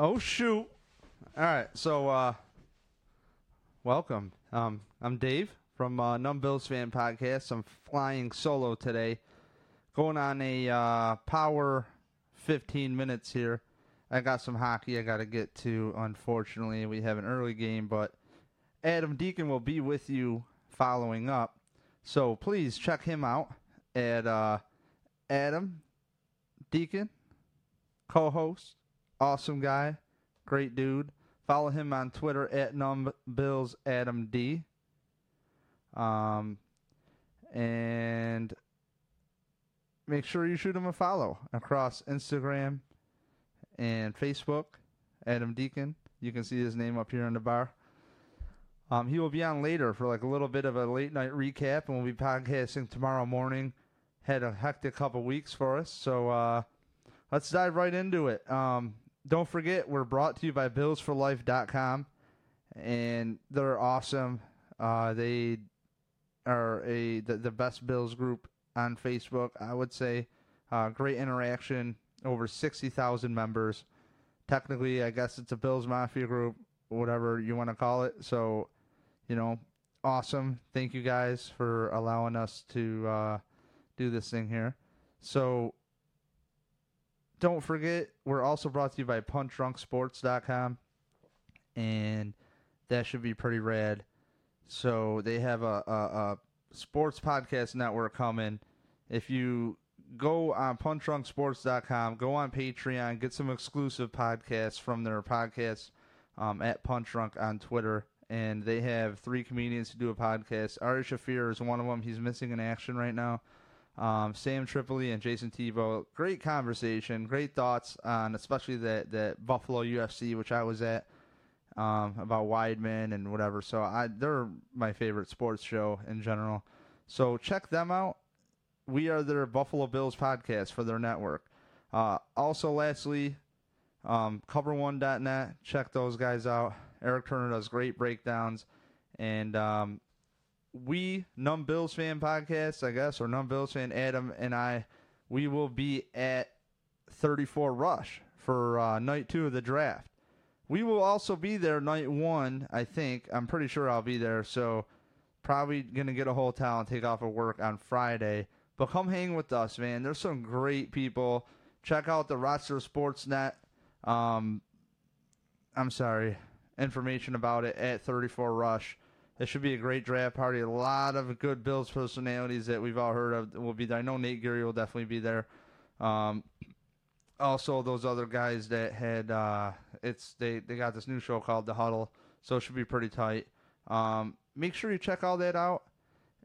Oh shoot! All right, so uh, welcome. Um, I'm Dave from uh, Numb Bills Fan Podcast. I'm flying solo today, going on a uh, power 15 minutes here. I got some hockey I got to get to. Unfortunately, we have an early game, but Adam Deacon will be with you following up. So please check him out at uh, Adam Deacon, co-host, awesome guy, great dude. Follow him on Twitter at numbbillsadamd. Um, and make sure you shoot him a follow across Instagram and Facebook. Adam Deacon. You can see his name up here on the bar. Um, he will be on later for like a little bit of a late night recap, and we'll be podcasting tomorrow morning. Had a hectic couple weeks for us, so uh, let's dive right into it. Um, don't forget, we're brought to you by BillsForLife.com, and they're awesome. Uh, they are a the, the best Bills group on Facebook, I would say. Uh, great interaction, over 60,000 members. Technically, I guess it's a Bills Mafia group, whatever you want to call it. So, you know, awesome. Thank you guys for allowing us to uh, do this thing here. So, don't forget, we're also brought to you by punchdrunksports.com, and that should be pretty rad. So they have a, a, a sports podcast network coming. If you go on punchdrunksports.com, go on Patreon, get some exclusive podcasts from their podcasts um, at Punch Drunk on Twitter. And they have three comedians who do a podcast. Ari Shaffir is one of them. He's missing in action right now. Um, Sam Tripoli and Jason Tebo. Great conversation, great thoughts on especially that, that Buffalo UFC, which I was at, um, about Weidman and whatever. So I they're my favorite sports show in general. So check them out. We are their Buffalo Bills podcast for their network. Uh, also, lastly, um, cover1.net. Check those guys out. Eric Turner does great breakdowns. And um, we, Numb Bills fan podcast, I guess, or Numb Bills fan, Adam and I, we will be at 34 Rush for uh, night two of the draft. We will also be there night one, I think. I'm pretty sure I'll be there. So probably to get a hotel and take off of work on Friday. But come hang with us, man. There's some great people. Check out the Rochester Sportsnet. Um, I'm sorry, information about it at 34 Rush. It should be a great draft party. A lot of good Bills personalities that we've all heard of will be there. I know Nate Geary will definitely be there. Um, also, those other guys that had uh, it's they they got this new show called The Huddle, so it should be pretty tight. Um, make sure you check all that out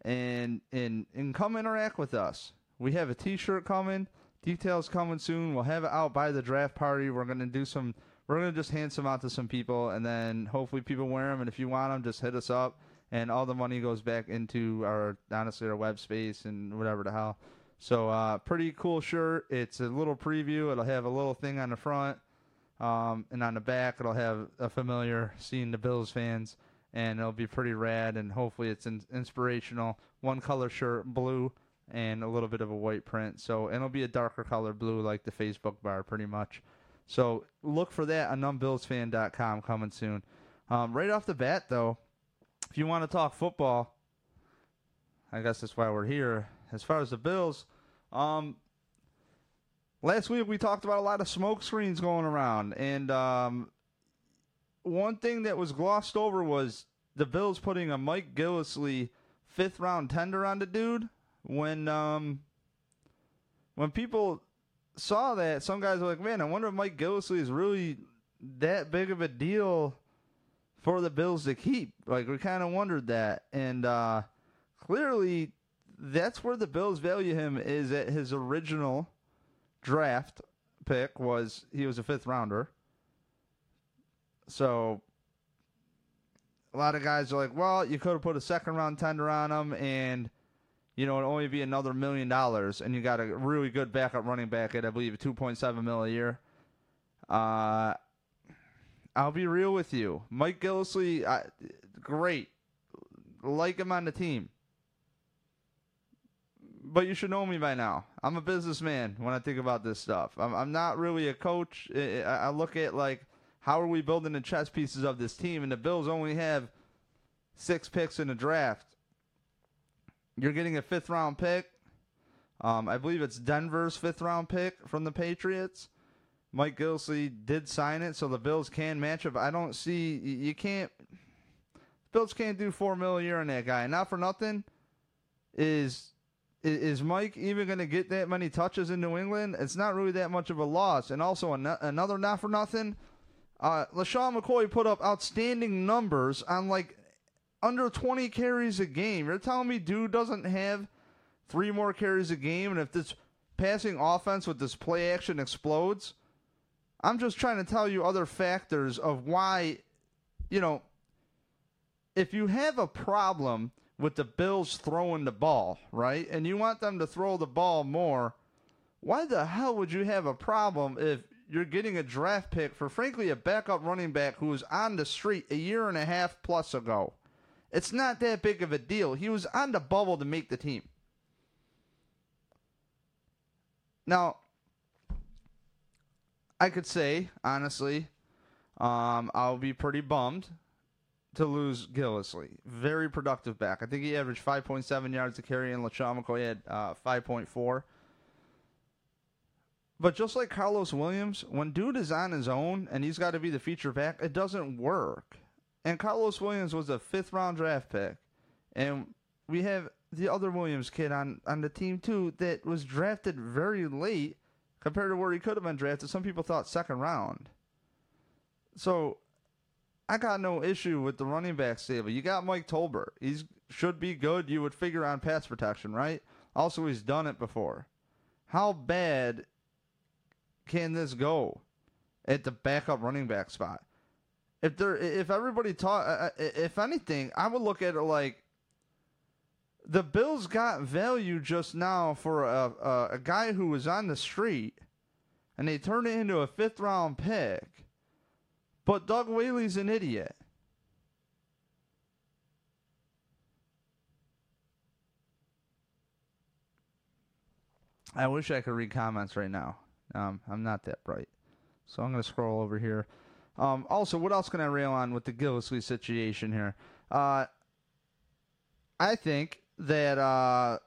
and and and come interact with us. We have a T-shirt coming. Details coming soon. We'll have it out by the draft party. We're gonna do some. We're gonna just hand some out to some people, and then hopefully people wear them. And if you want them, just hit us up, and all the money goes back into our honestly our web space and whatever the hell. So uh, pretty cool shirt. It's a little preview. It'll have a little thing on the front, um, and on the back it'll have a familiar seeing the Bills fans, and it'll be pretty rad. And hopefully it's in- inspirational. One color shirt, blue, and a little bit of a white print. So and it'll be a darker color blue like the Facebook bar, pretty much. So look for that on numbbillsfan.com coming soon. Um, right off the bat, though, if you want to talk football, I guess that's why we're here. As far as the Bills, um, last week we talked about a lot of smoke screens going around, and um, one thing that was glossed over was the Bills putting a Mike Gillislee fifth round tender on the dude. When um, when people saw that, some guys were like, "Man, I wonder if Mike Gillislee is really that big of a deal for the Bills to keep." Like we kind of wondered that, and uh, clearly that's where the Bills value him is at his original draft pick was he was a fifth rounder. So a lot of guys are like, well, you could have put a second round tender on him and you know, it'd only be another million dollars and you got a really good backup running back at I believe two point seven mil a year. Uh I'll be real with you. Mike Gillislee, uh, great. Like him on the team but you should know me by now. I'm a businessman when I think about this stuff. I'm, I'm not really a coach. I, I look at like how are we building the chess pieces of this team? And the Bills only have six picks in the draft. You're getting a fifth round pick. Um, I believe it's Denver's fifth round pick from the Patriots. Mike Gillislee did sign it, so the Bills can match. But I don't see you can't. Bills can't do four mil a year on that guy. Not for nothing. Is is Mike even going to get that many touches in New England? It's not really that much of a loss. And also another not for nothing. Uh, LeSean McCoy put up outstanding numbers on like under 20 carries a game. You're telling me dude doesn't have three more carries a game, and if this passing offense with this play action explodes, I'm just trying to tell you other factors of why, you know, if you have a problem with the Bills throwing the ball, right, and you want them to throw the ball more, why the hell would you have a problem if you're getting a draft pick for, frankly, a backup running back who was on the street a year and a half plus ago? It's not that big of a deal. He was on the bubble to make the team. Now, I could say, honestly, um, I'll be pretty bummed to lose Gillislee. Very productive back. I think he averaged 5.7 yards to carry, and McCoy had uh, 5.4. But just like Karlos Williams, when dude is on his own and he's got to be the feature back, it doesn't work. And Karlos Williams was a fifth round draft pick. And we have the other Williams kid on, on the team too that was drafted very late compared to where he could have been drafted. Some people thought second round. So I got no issue with the running back stable. You got Mike Tolbert. He's should be good. You would figure on pass protection, right? Also, he's done it before. How bad can this go at the backup running back spot? If there, if everybody taught, uh, if anything, I would look at it like the Bills got value just now for a, a, a guy who was on the street, and they turned it into a fifth round pick. But Doug Whaley's an idiot. I wish I could read comments right now. Um, I'm not that bright. So I'm going to scroll over here. Um, also, what else can I rail on with the Gillislee situation here? Uh, I think that uh,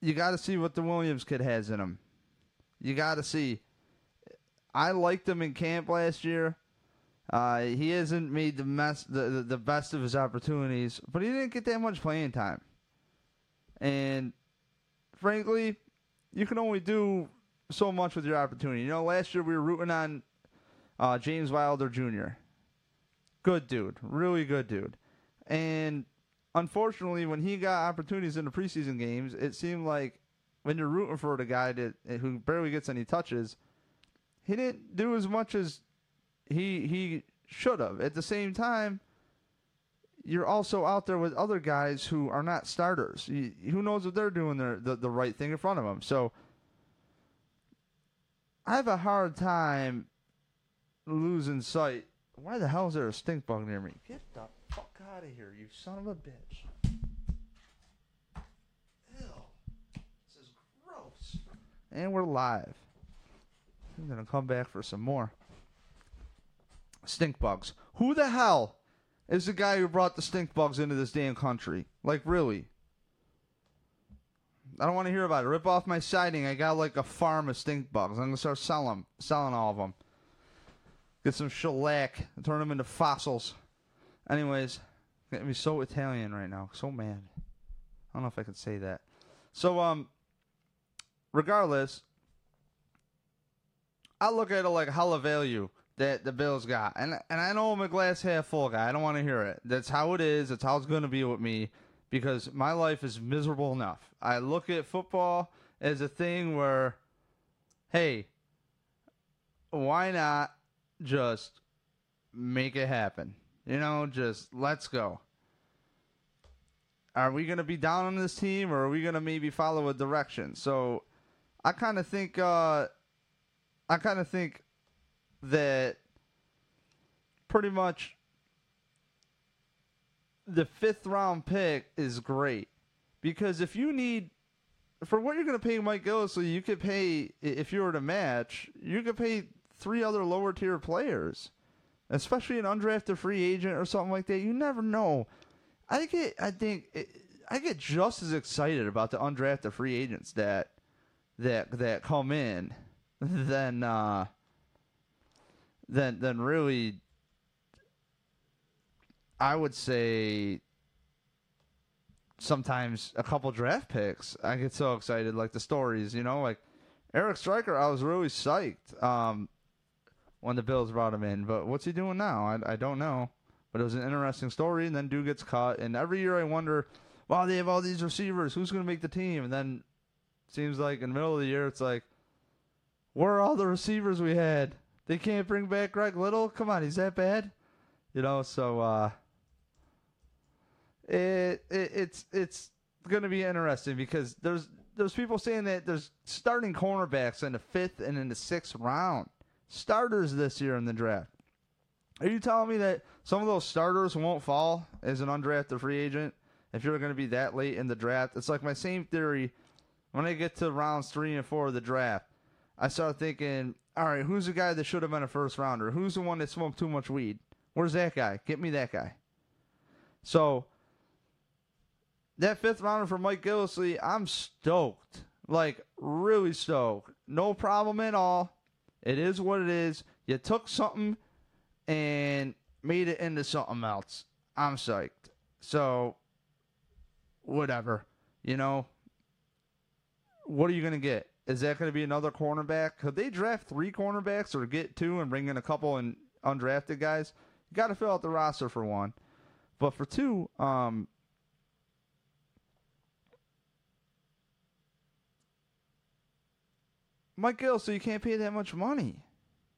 you got to see what the Williams kid has in him. You got to see. I liked him in camp last year. Uh, he hasn't made the, mess, the the best of his opportunities, but he didn't get that much playing time. And frankly, you can only do so much with your opportunity. You know, last year we were rooting on uh, James Wilder Jr. Good dude, really good dude. And unfortunately, when he got opportunities in the preseason games, it seemed like when you're rooting for the guy that who barely gets any touches, he didn't do as much as he he should have. At the same time, you're also out there with other guys who are not starters. You, who knows if they're doing their, the the right thing in front of them? So I have a hard time losing sight. Why the hell is there a stink bug near me? Get the fuck out of here, you son of a bitch. Ew. This is gross. And we're live. I'm gonna come back for some more. Stink bugs. Who the hell is the guy who brought the stink bugs into this damn country? Like really? I don't want to hear about it. Rip off my siding. I got like a farm of stink bugs. I'm gonna start selling them, selling all of them. Get some shellac turn them into fossils. Anyways, get me so Italian right now. So mad. I don't know if I can say that. So um, regardless, I look at it like hella value that the Bills got, and and I know I'm a glass half full guy. I don't want to hear it. That's how it is. That's how it's to be with me because my life is miserable enough. I look at football as a thing where, hey, why not just make it happen? You know, just let's go. Are we going to be down on this team or are we going to maybe follow a direction? So I kind of think, uh, I kind of think that pretty much the fifth round pick is great because if you need for what you're going to pay Mike Gillislee, you could pay if you were to match, you could pay three other lower tier players, especially an undrafted free agent or something like that. You never know. I get, I think, I get just as excited about the undrafted free agents that that that come in than uh, than than really. I would say sometimes a couple draft picks. I get so excited, like the stories, you know, like Eric Striker. I was really psyched um, when the Bills brought him in, but what's he doing now? I, I don't know. But it was an interesting story, and then dude gets cut, and every year I wonder, wow, they have all these receivers. Who's going to make the team? And then seems like in the middle of the year, it's like, where are all the receivers we had? They can't bring back Greg Little. Come on, he's that bad, you know. So uh, it, it it's it's going to be interesting because there's there's people saying that there's starting cornerbacks in the fifth and in the sixth round, starters this year in the draft. Are you telling me that some of those starters won't fall as an undrafted free agent if you're going to be that late in the draft? It's like my same theory when I get to rounds three and four of the draft. I start thinking, all right, who's the guy that should have been a first rounder? Who's the one that smoked too much weed? Where's that guy? Get me that guy. So that fifth rounder for Mike Gillislee, I'm stoked. Like, really stoked. No problem at all. It is what it is. You took something and made it into something else. I'm psyched. So, whatever. You know, what are you going to get? Is that going to be another cornerback? Could they draft three cornerbacks or get two and bring in a couple and undrafted guys? You got to fill out the roster for one. But for two, um, Mike Gill, so you can't pay that much money.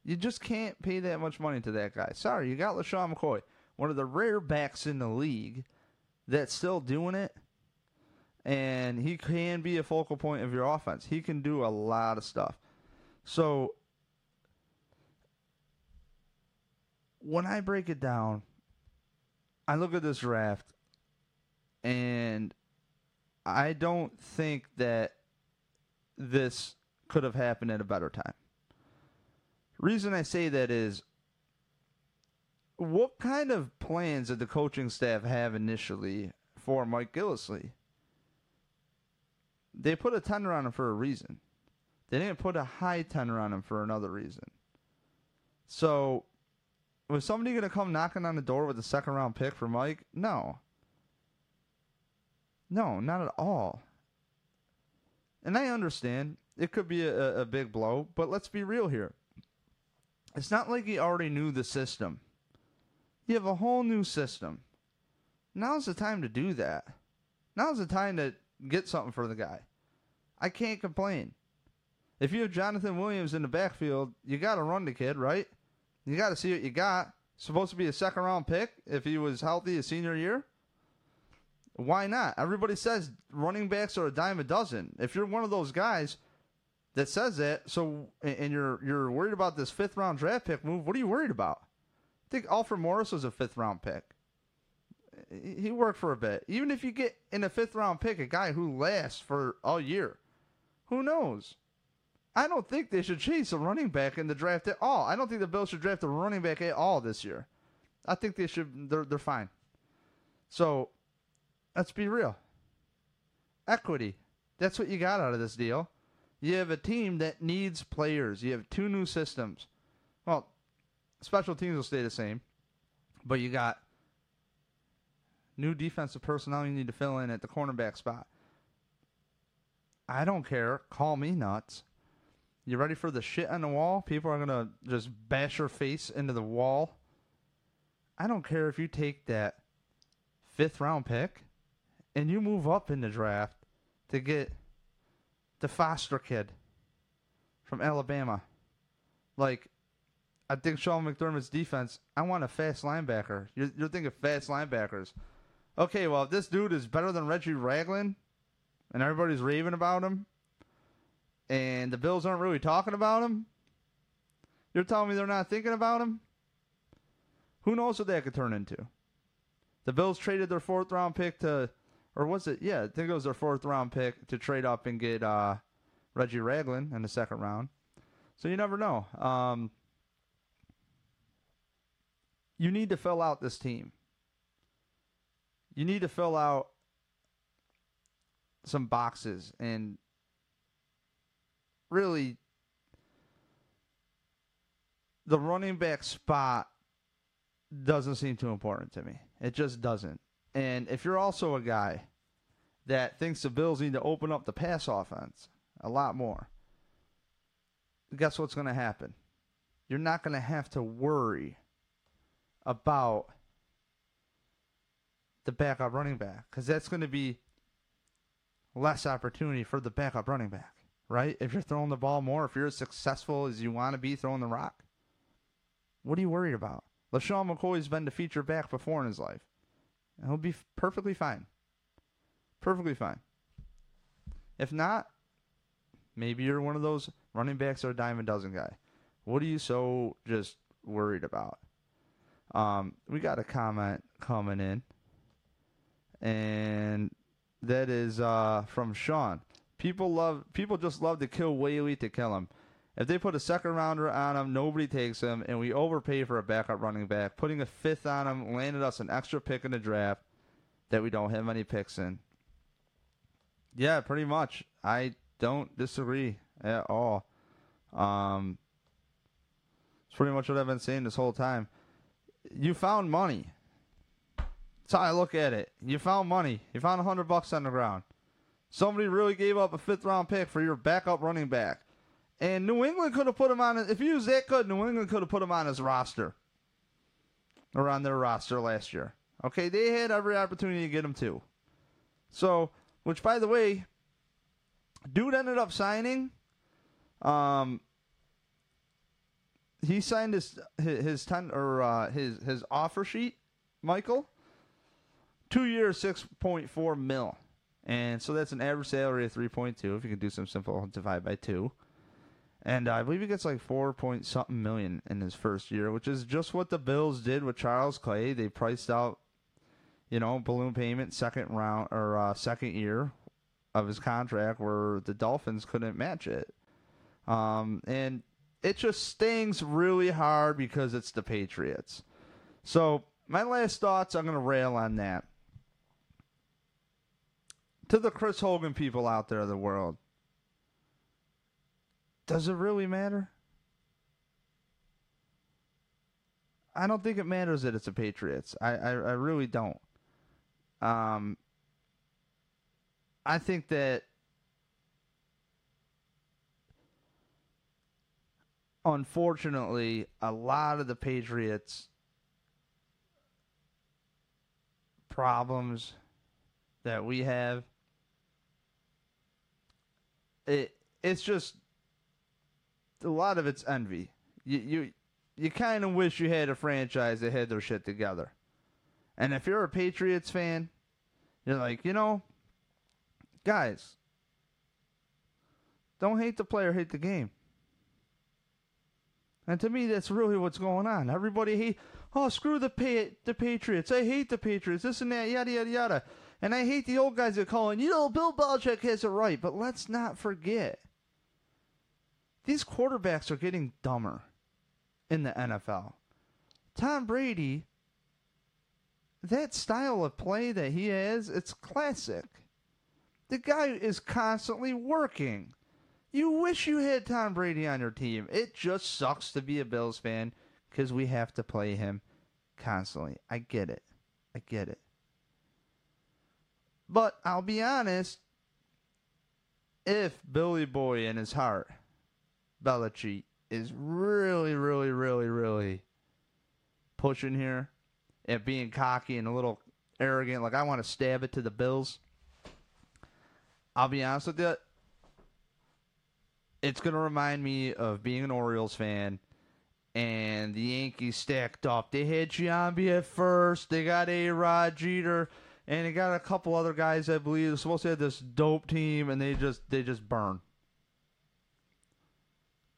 You just can't pay that much money to that guy. Sorry, you got LeSean McCoy, one of the rare backs in the league that's still doing it. And he can be a focal point of your offense. He can do a lot of stuff. So when I break it down, I look at this draft and I don't think that this could have happened at a better time. Reason I say that is what kind of plans did the coaching staff have initially for Mike Gillislee? They put a tender on him for a reason. They didn't put a high tender on him for another reason. So, was somebody going to come knocking on the door with a second round pick for Mike? No. No, not at all. And I understand it could be a, a big blow, but let's be real here. It's not like he already knew the system. You have a whole new system. Now's the time to do that. Now's the time to get something for the guy. I can't complain. If you have Jonathan Williams in the backfield, you got to run the kid, right? You got to see what you got. Supposed to be a second round pick if he was healthy his senior year. Why not? Everybody says running backs are a dime a dozen. If you're one of those guys that says that. So, and you're you're worried about this fifth round draft pick move. What are you worried about? I think Alfred Morris was a fifth round pick. He worked for a bit. Even if you get in a fifth round pick a guy who lasts for a year, who knows? I don't think they should chase a running back in the draft at all. I don't think the Bills should draft a running back at all this year. I think they should. They're they're fine. So, let's be real. Equity. That's what you got out of this deal. You have a team that needs players. You have two new systems. Well, special teams will stay the same, but you got new defensive personnel you need to fill in at the cornerback spot. I don't care. Call me nuts. You ready for the shit on the wall? People are going to just bash your face into the wall. I don't care if you take that fifth round pick and you move up in the draft to get the Foster kid from Alabama. Like, I think Sean McDermott's defense, I want a fast linebacker. You're, you're thinking fast linebackers. Okay, well, if this dude is better than Reggie Ragland, and everybody's raving about him, and the Bills aren't really talking about him, you're telling me they're not thinking about him? Who knows what that could turn into? The Bills traded their fourth round pick to or was it? Yeah, I think it was their fourth round pick to trade up and get uh, Reggie Ragland in the second round. So you never know. Um, you need to fill out this team. You need to fill out some boxes and really the running back spot doesn't seem too important to me. It just doesn't. And if you're also a guy that thinks the Bills need to open up the pass offense a lot more, guess what's going to happen? You're not going to have to worry about the backup running back because that's going to be less opportunity for the backup running back, right? If you're throwing the ball more, if you're as successful as you want to be throwing the rock, what are you worried about? LeSean McCoy's been the feature back before in his life. And he'll be perfectly fine. Perfectly fine. If not, maybe you're one of those running backs or a dime dozen guy. What are you so just worried about? Um, we got a comment coming in, and that is uh, from Sean. People love people just love to kill Whaley to kill him. If they put a second rounder on him, nobody takes him, and we overpay for a backup running back. Putting a fifth on him landed us an extra pick in the draft that we don't have any picks in. Yeah, pretty much. I don't disagree at all. Um, it's pretty much what I've been saying this whole time. You found money. That's how I look at it. You found money. You found a hundred bucks on the ground. Somebody really gave up a fifth round pick for your backup running back. And New England could have put him on. If he was that good, New England could have put him on his roster or on their roster last year. Okay, they had every opportunity to get him too. So, which by the way, dude ended up signing. Um, he signed his his ten or uh, his his offer sheet, Michael. Two years, six point four mil, and so that's an average salary of three point two. If you can do some simple divide by two. And I believe he gets like four point something million in his first year, which is just what the Bills did with Charles Clay. They priced out, you know, balloon payment second round or uh, second year of his contract, where the Dolphins couldn't match it. Um, and it just stings really hard because it's the Patriots. So my last thoughts, I'm going to rail on that. To the Chris Hogan people out there in the world, does it really matter? I don't think it matters that it's the Patriots. I, I, I really don't. Um, I think that unfortunately, a lot of the Patriots' problems that we have, it it's just a lot of it's envy. You you you kind of wish you had a franchise that had their shit together. And if you're a Patriots fan, you're like, you know, guys, don't hate the player, hate the game. And to me, that's really what's going on. Everybody hate, oh, screw the pa- the Patriots. I hate the Patriots. This and that, yada yada yada. And I hate the old guys that call in. You know, Bill Belichick has it right, but let's not forget these quarterbacks are getting dumber in the NFL. Tom Brady, that style of play that he has, it's classic. The guy is constantly working. You wish you had Tom Brady on your team. It just sucks to be a Bills fan because we have to play him constantly. I get it. I get it. But I'll be honest, if Billy Boy in his heart Belichick is really, really, really, really pushing here and being cocky and a little arrogant, like I want to stab it to the Bills. I'll be honest with you. It's going to remind me of being an Orioles fan and the Yankees stacked up. They had Giambi at first. They got A Rod Jeter, and they got a couple other guys. I believe supposed to have this dope team, and they just they just burn.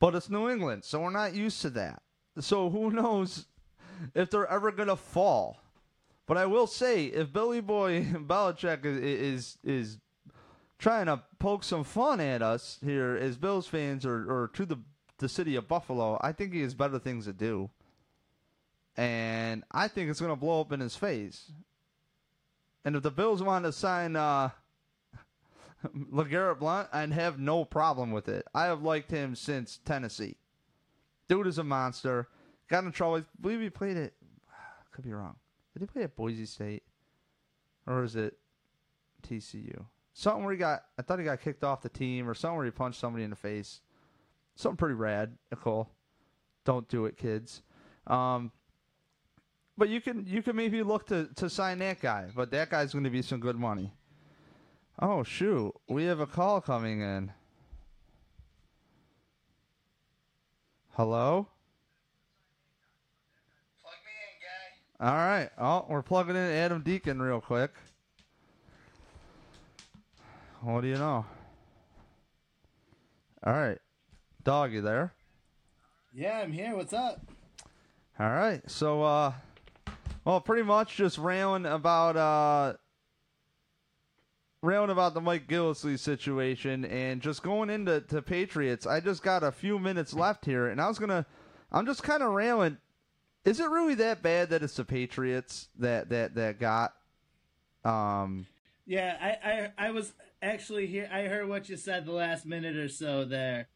But it's New England, so we're not used to that. So who knows if they're ever going to fall. But I will say, if Billy Boy Belichick is, is is trying to poke some fun at us here as Bills fans or, or to the the city of Buffalo, I think he has better things to do. and I think it's going to blow up in his face. And if the Bills want to sign uh, LeGarrette Blount, I'd have no problem with it. I have liked him since Tennessee. Dude is a monster. Got in trouble. I believe he played it. Could be wrong. Did he play at Boise State? Or is it TCU? Something where he got, I thought he got kicked off the team, or something where he punched somebody in the face. Something pretty rad, Nicole. Don't do it, kids. Um, but you can you can maybe look to, to sign that guy, but that guy's going to be some good money. Oh shoot, we have a call coming in. Hello. Plug me in, guy. All right. Oh, we're plugging in Adam Deacon real quick. What do you know? All right, dog, you there? Yeah, I'm here. What's up? All right. So, uh, well, pretty much just railing about uh, railing about the Mike Gillislee situation, and just going into to Patriots. I just got a few minutes left here, and I was gonna, I'm just kind of railing. Is it really that bad that it's the Patriots that that that got? Um, Yeah, I, I I was actually here. I heard what you said the last minute or so there.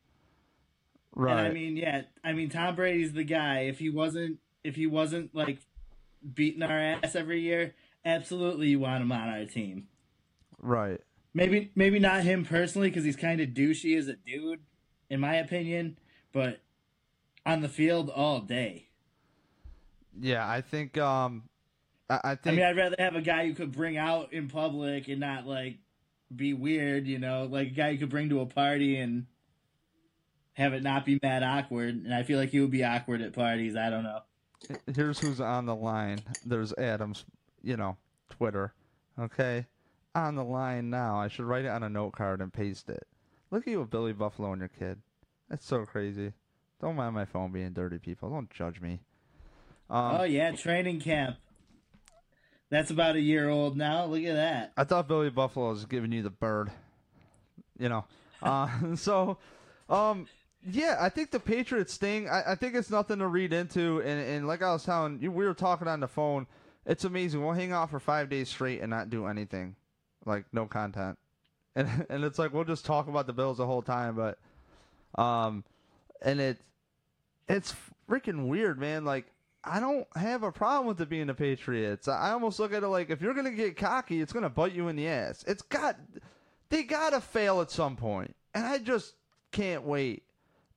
right. And I mean, yeah, I mean Tom Brady's the guy. If he wasn't, if he wasn't like beating our ass every year, absolutely you want him on our team. Right. Maybe maybe not him personally because he's kind of douchey as a dude, in my opinion. But on the field all day. Yeah, I think. Um, I, I I think. mean, I'd rather have a guy you could bring out in public and not like be weird, you know, like a guy you could bring to a party and have it not be mad awkward. And I feel like he would be awkward at parties. I don't know. here's who's on the line. There's Adam's, you know, Twitter. Okay, on the line now. I should write it on a note card and paste it. Look at you with Billy Buffalo and your kid. That's so crazy. Don't mind my phone being dirty, people. Don't judge me. Um, oh yeah, training camp. That's about a year old now. Look at that. I thought Billy Buffalo was giving you the bird. You know. Uh, so, um, yeah, I think the Patriots thing, I, I think it's nothing to read into. And, and like I was telling you, we were talking on the phone. It's amazing. We'll hang out for five days straight and not do anything, like no content. And and it's like we'll just talk about the Bills the whole time. But, um, and it, it's freaking weird, man. Like I don't have a problem with it being the Patriots. I almost look at it like if you're gonna get cocky, it's gonna bite you in the ass. It's got they gotta fail at some point, and I just can't wait.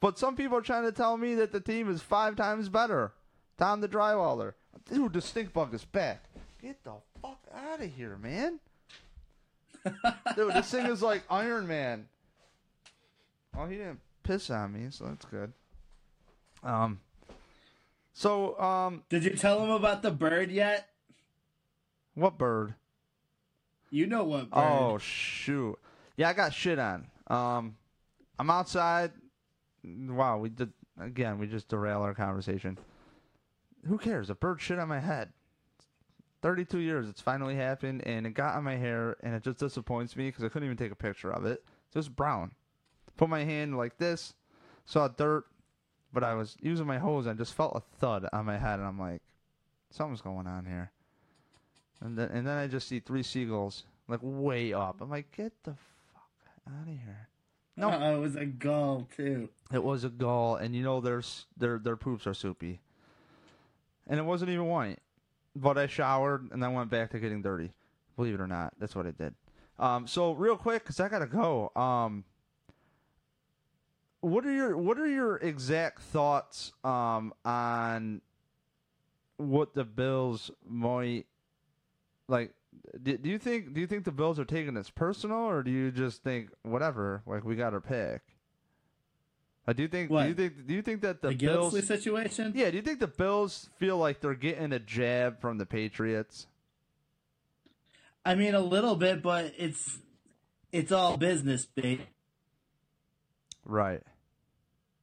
But some people are trying to tell me that the team is five times better. Tom the Drywaller, dude, the stink bug is back. Get the fuck out of here, man. Dude, this thing is like Iron Man. Oh, he didn't piss on me, so that's good. Um. So, um, Did you tell him about the bird yet? what bird? You know what bird? Oh shoot! Yeah, I got shit on. Um, I'm outside. Wow, we did again. We just derail our conversation. Who cares? A bird shit on my head. 32 years. It's finally happened, and it got on my hair, and it just disappoints me because I couldn't even take a picture of it. It's just brown. Put my hand like this, saw dirt, but I was using my hose. and I just felt a thud on my head, and I'm like, something's going on here. And then, and then I just see three seagulls like way up. I'm like, get the fuck out of here. No, Oh, it was a gull too. it was a gull, and you know their their their poops are soupy, and it wasn't even white. But I showered and then went back to getting dirty. Believe it or not, that's what I did. Um, so real quick, cause I gotta go. Um, what are your what are your exact thoughts um on what the Bills might like? Do, do you think do you think the Bills are taking this personal, or do you just think whatever? Like we got our pick. I do you think. Do you think? Do you think that the, The, Bills? Situation? Yeah. Do you think the Bills feel like they're getting a jab from the Patriots? I mean, a little bit, but it's it's all business, baby. Right.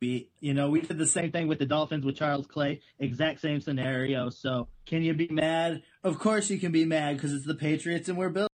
We, you know, we did the same thing with the Dolphins with Charles Clay, exact same scenario. So, can you be mad? Of course, you can be mad because it's the Patriots and we're Bills.